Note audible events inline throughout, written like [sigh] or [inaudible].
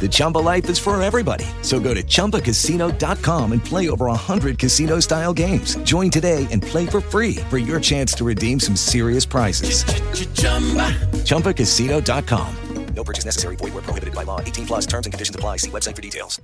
The Chumba life is for everybody. So go to ChumbaCasino.com and play over 100 casino-style games. Join today and play for free for your chance to redeem some serious prizes. ChumbaCasino.com. No purchase necessary. Void were prohibited by law. 18 plus terms and conditions apply. See website for details.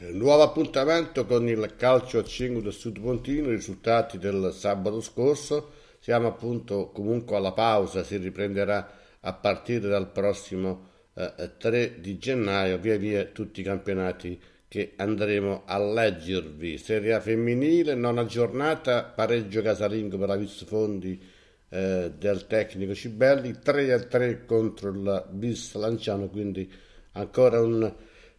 Eh, Nuovo appuntamento con il calcio a 5 del Sud Pontino, i risultati del sabato scorso. Siamo appunto comunque alla pausa, si riprenderà a partire dal prossimo eh, 3 di gennaio, via via tutti i campionati che andremo a leggervi. Serie A femminile, nona giornata, pareggio casalingo per la Vis Fondi eh, del tecnico Cibelli, 3 a 3 contro il Bis Lanciano, quindi ancora un,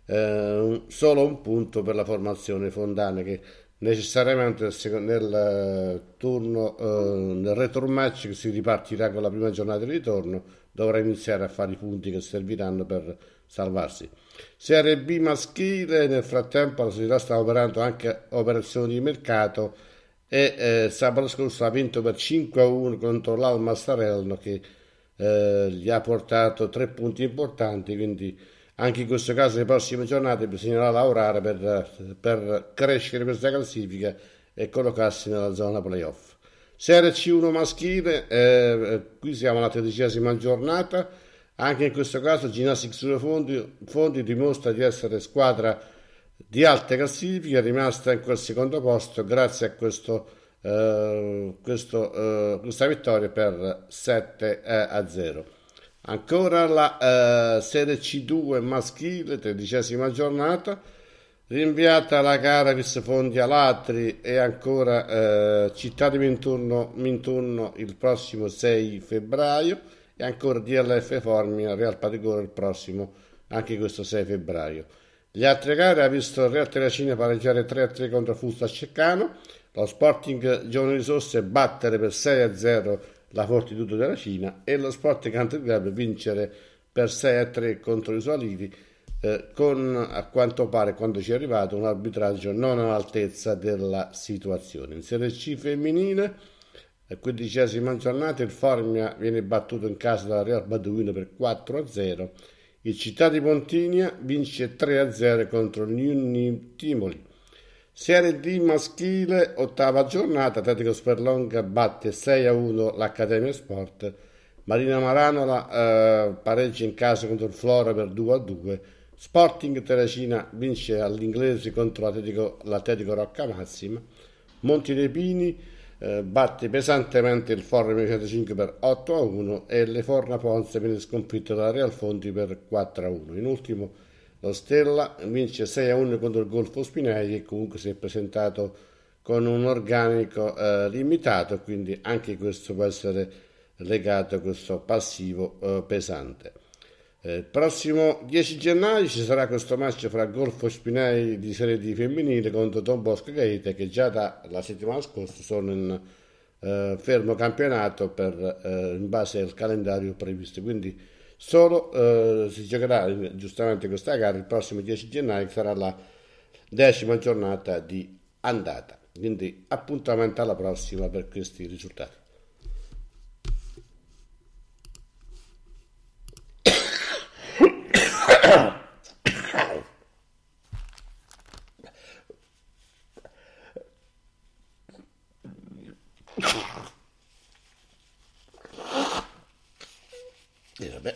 eh, un- solo un punto per la formazione fondana che necessariamente nel, eh, turno, eh, nel return match che si ripartirà con la prima giornata di ritorno dovrà iniziare a fare i punti che serviranno per salvarsi. Serie B maschile, nel frattempo la società sta operando anche operazioni di mercato e eh, sabato scorso ha vinto per 5 a 1 contro l'Alma Starello che eh, gli ha portato tre punti importanti, quindi anche in questo caso le prossime giornate bisognerà lavorare per, per crescere questa classifica e collocarsi nella zona playoff. Serie C1 maschile, eh, qui siamo alla tredicesima giornata, anche in questo caso Ginnastic Studio Fondi, Fondi dimostra di essere squadra di alta classifica, rimasta in quel secondo posto grazie a questo, eh, questo, eh, questa vittoria per 7 a 0. Ancora la eh, Serie C2 maschile, tredicesima giornata, rinviata la gara Vis Fondi Alatri e ancora eh, Città di Minturno, Minturno il prossimo 6 febbraio e ancora DLF Formia Real Patigore il prossimo anche questo 6 febbraio. Gli altre gare ha visto Real Terracina pareggiare 3-3 contro Fusta Ceccano, lo Sporting Giovani Risorse battere per 6-0 la Fortitudo della Cina e lo Sporting Country Club vincere per 6-3 contro i Sualivi eh, con a quanto pare quando ci è arrivato un arbitraggio non all'altezza della situazione. In Serie C femminile, la quindicesima giornata, il Formia viene battuto in casa dalla Real Baduino per 4-0. Il Città di Pontinia vince 3-0 contro il Timoli. Serie D maschile, ottava giornata, Atletico Sperlonga batte 6-1 l'Accademia Sport. Marina Maranola eh, pareggia in casa contro il Flora per 2-2. Sporting Terracina vince all'inglese contro l'Atletico, l'Atletico Rocca Massima. Monti dei Pini eh, batte pesantemente il Forme 105 per 8 a 1 e le Forna Ponce viene sconfitto dalla Real Fonti per 4 a 1. In ultimo lo Stella vince 6 a 1 contro il Golfo Spinelli che comunque si è presentato con un organico eh, limitato, quindi anche questo può essere legato a questo passivo eh, pesante. Eh, Il prossimo 10 gennaio ci sarà questo match fra Golfo Spinelli di Serie D femminile contro Don Bosco Gaeta che già dalla settimana scorsa sono in eh, fermo campionato per, eh, in base al calendario previsto. Quindi Solo eh, si giocherà giustamente questa gara il prossimo 10 gennaio, che sarà la decima giornata di andata. Quindi appuntamento alla prossima per questi risultati. [coughs] E eh, vabbè,